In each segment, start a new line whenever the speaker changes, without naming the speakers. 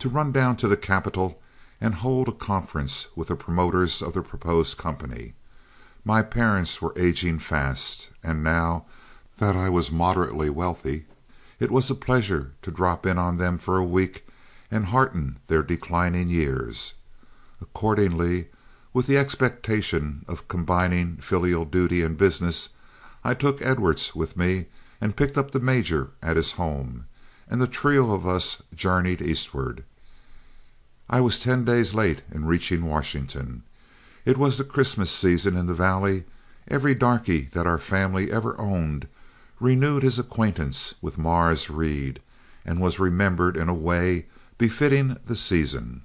to run down to the capital and hold a conference with the promoters of the proposed company. My parents were aging fast, and now that I was moderately wealthy, it was a pleasure to drop in on them for a week and hearten their declining years. Accordingly, with the expectation of combining filial duty and business, I took Edwards with me and picked up the major at his home, and the trio of us journeyed eastward. I was ten days late in reaching Washington. It was the Christmas season in the valley. Every darky that our family ever owned renewed his acquaintance with Mars Reed, and was remembered in a way befitting the season.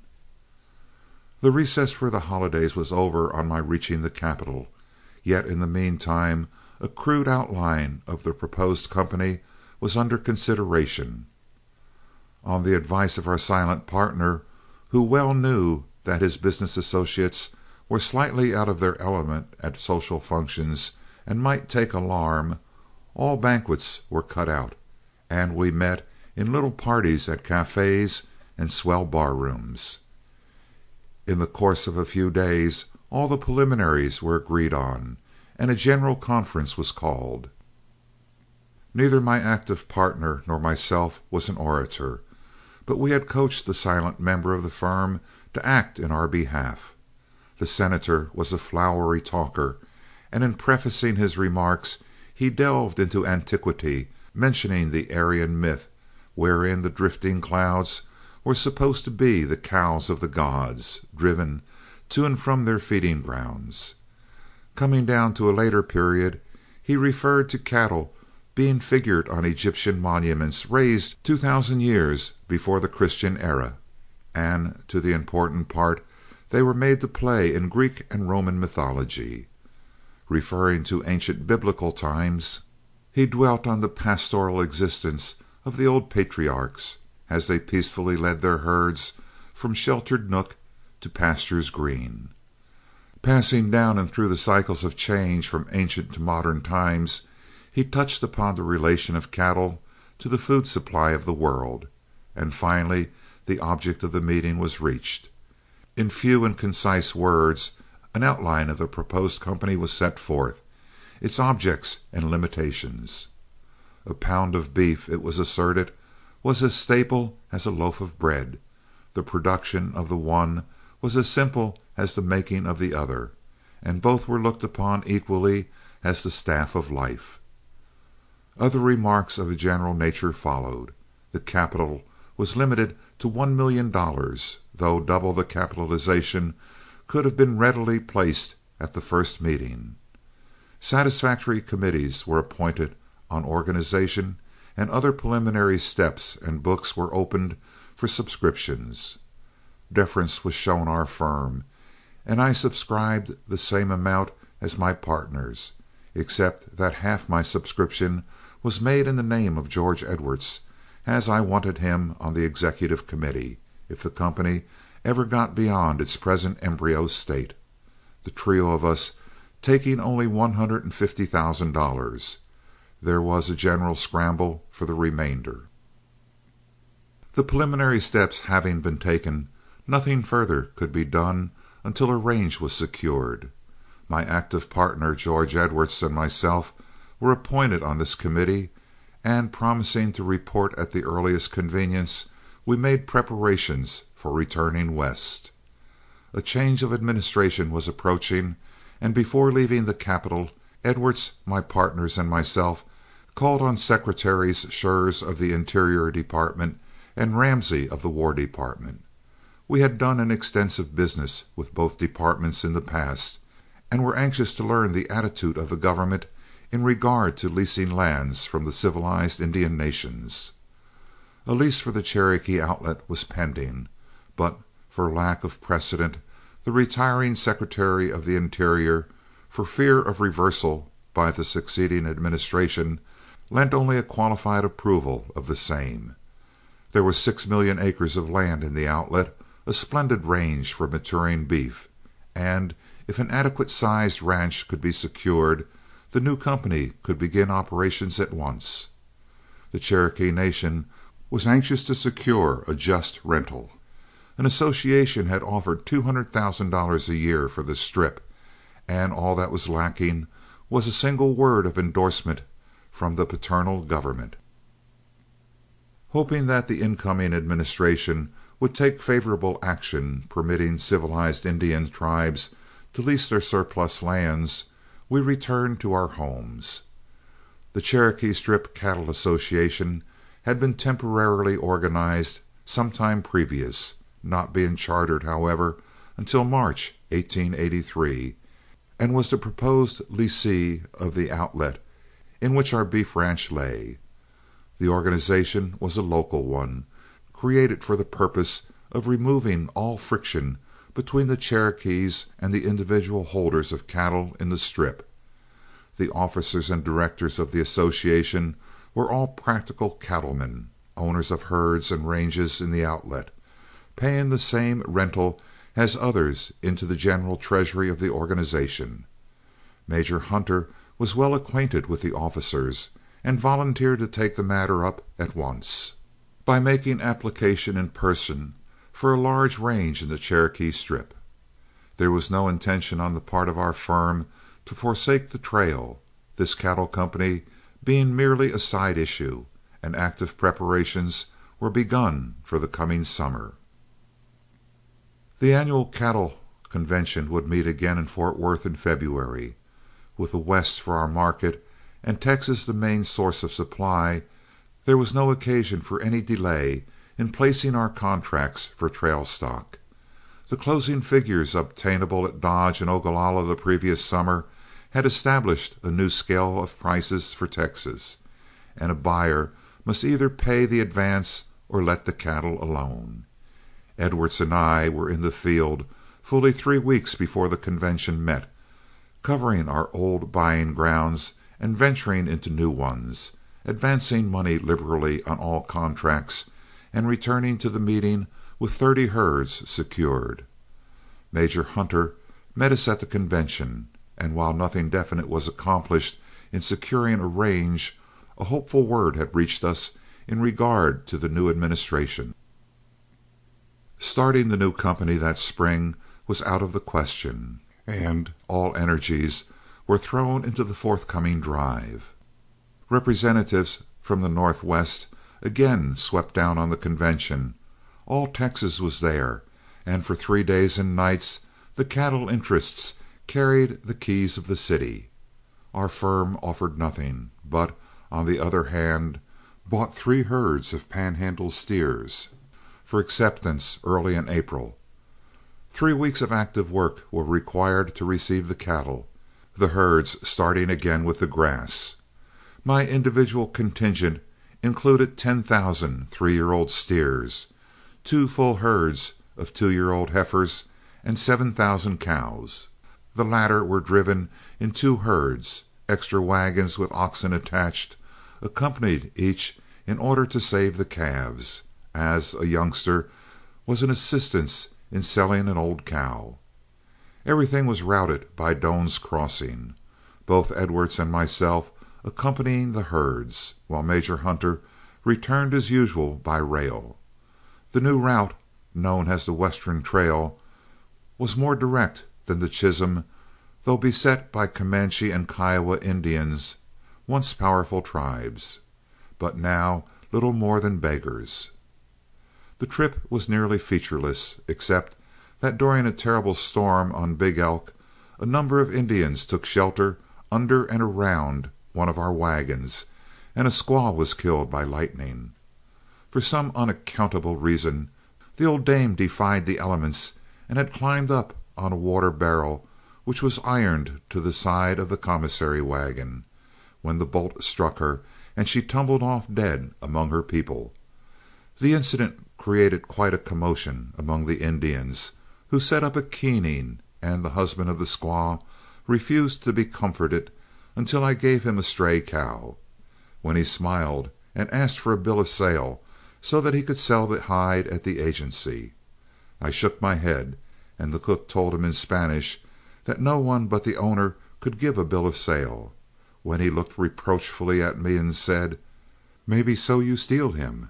The recess for the holidays was over on my reaching the capital, yet in the mean time a crude outline of the proposed company was under consideration. On the advice of our silent partner, who well knew that his business associates were slightly out of their element at social functions and might take alarm, all banquets were cut out, and we met in little parties at cafés and swell bar rooms. In the course of a few days all the preliminaries were agreed on, and a general conference was called. Neither my active partner nor myself was an orator, but we had coached the silent member of the firm to act in our behalf. The Senator was a flowery talker, and in prefacing his remarks he delved into antiquity, mentioning the Aryan myth wherein the drifting clouds were supposed to be the cows of the gods, driven to and from their feeding grounds. Coming down to a later period, he referred to cattle being figured on Egyptian monuments raised two thousand years before the Christian era, and to the important part they were made to play in Greek and Roman mythology. Referring to ancient biblical times, he dwelt on the pastoral existence of the old patriarchs as they peacefully led their herds from sheltered nook to pastures green. Passing down and through the cycles of change from ancient to modern times, he touched upon the relation of cattle to the food supply of the world, and finally the object of the meeting was reached. In few and concise words, an outline of the proposed company was set forth, its objects and limitations. A pound of beef, it was asserted, was as staple as a loaf of bread; the production of the one was as simple as the making of the other, and both were looked upon equally as the staff of life. Other remarks of a general nature followed. The capital was limited to one million dollars, though double the capitalization could have been readily placed at the first meeting. Satisfactory committees were appointed on organization and other preliminary steps and books were opened for subscriptions. Deference was shown our firm, and I subscribed the same amount as my partners, except that half my subscription was made in the name of George Edwards, as I wanted him on the executive committee, if the company ever got beyond its present embryo state, the trio of us taking only one hundred and fifty thousand dollars. There was a general scramble for the remainder. The preliminary steps having been taken, nothing further could be done until a range was secured. My active partner, George Edwards, and myself were appointed on this committee, and promising to report at the earliest convenience, we made preparations for returning West. A change of administration was approaching, and before leaving the capital, Edwards, my partners, and myself called on Secretaries Schurz of the Interior Department and Ramsey of the War Department. We had done an extensive business with both departments in the past, and were anxious to learn the attitude of the government in regard to leasing lands from the civilized Indian nations. A lease for the Cherokee Outlet was pending, but for lack of precedent the retiring Secretary of the Interior, for fear of reversal by the succeeding administration, lent only a qualified approval of the same. There were six million acres of land in the Outlet, a splendid range for maturing beef, and if an adequate sized ranch could be secured, the new company could begin operations at once. The Cherokee Nation was anxious to secure a just rental. An association had offered two hundred thousand dollars a year for the Strip, and all that was lacking was a single word of endorsement from the paternal government. Hoping that the incoming administration would take favorable action permitting civilized Indian tribes to lease their surplus lands, we returned to our homes. The Cherokee Strip Cattle Association had been temporarily organized some time previous, not being chartered, however, until March, 1883, and was the proposed lessee of the Outlet in which our beef ranch lay. The organization was a local one, created for the purpose of removing all friction between the Cherokees and the individual holders of cattle in the Strip. The officers and directors of the association were all practical cattlemen, owners of herds and ranges in the Outlet, paying the same rental as others into the general treasury of the organization. Major Hunter was well acquainted with the officers, and volunteered to take the matter up at once, by making application in person for a large range in the Cherokee Strip. There was no intention on the part of our firm to forsake the trail, this cattle company being merely a side issue, and active preparations were begun for the coming summer. The annual cattle convention would meet again in Fort Worth in February. With the West for our market, and Texas the main source of supply, there was no occasion for any delay in placing our contracts for trail stock. The closing figures obtainable at Dodge and Ogalalla the previous summer had established a new scale of prices for Texas, and a buyer must either pay the advance or let the cattle alone. Edwards and I were in the field fully three weeks before the convention met, covering our old buying grounds and venturing into new ones, advancing money liberally on all contracts, and returning to the meeting with thirty herds secured. Major Hunter met us at the convention, and while nothing definite was accomplished in securing a range, a hopeful word had reached us in regard to the new administration. Starting the new company that spring was out of the question, and all energies were thrown into the forthcoming drive. Representatives from the Northwest again swept down on the convention. All Texas was there, and for three days and nights the cattle interests carried the keys of the city. Our firm offered nothing, but, on the other hand, bought three herds of Panhandle steers for acceptance early in April. Three weeks of active work were required to receive the cattle, the herds starting again with the grass. My individual contingent included ten thousand three year old steers, two full herds of two year old heifers, and seven thousand cows. The latter were driven in two herds. Extra wagons with oxen attached accompanied each in order to save the calves, as a youngster was an assistance in selling an old cow. Everything was routed by Doan's Crossing, both Edwards and myself accompanying the herds, while Major Hunter returned as usual by rail. The new route, known as the Western Trail, was more direct than the Chisholm, though beset by Comanche and Kiowa Indians, once powerful tribes, but now little more than beggars. The trip was nearly featureless, except that during a terrible storm on Big Elk, a number of Indians took shelter under and around one of our wagons, and a squaw was killed by lightning. For some unaccountable reason, the old dame defied the elements and had climbed up on a water barrel which was ironed to the side of the commissary wagon, when the bolt struck her and she tumbled off dead among her people. The incident created quite a commotion among the Indians, who set up a keening, and the husband of the squaw refused to be comforted until I gave him a stray cow, when he smiled and asked for a bill of sale so that he could sell the hide at the agency. I shook my head, and the cook told him in Spanish that no one but the owner could give a bill of sale, when he looked reproachfully at me and said, "Maybe so you steal him."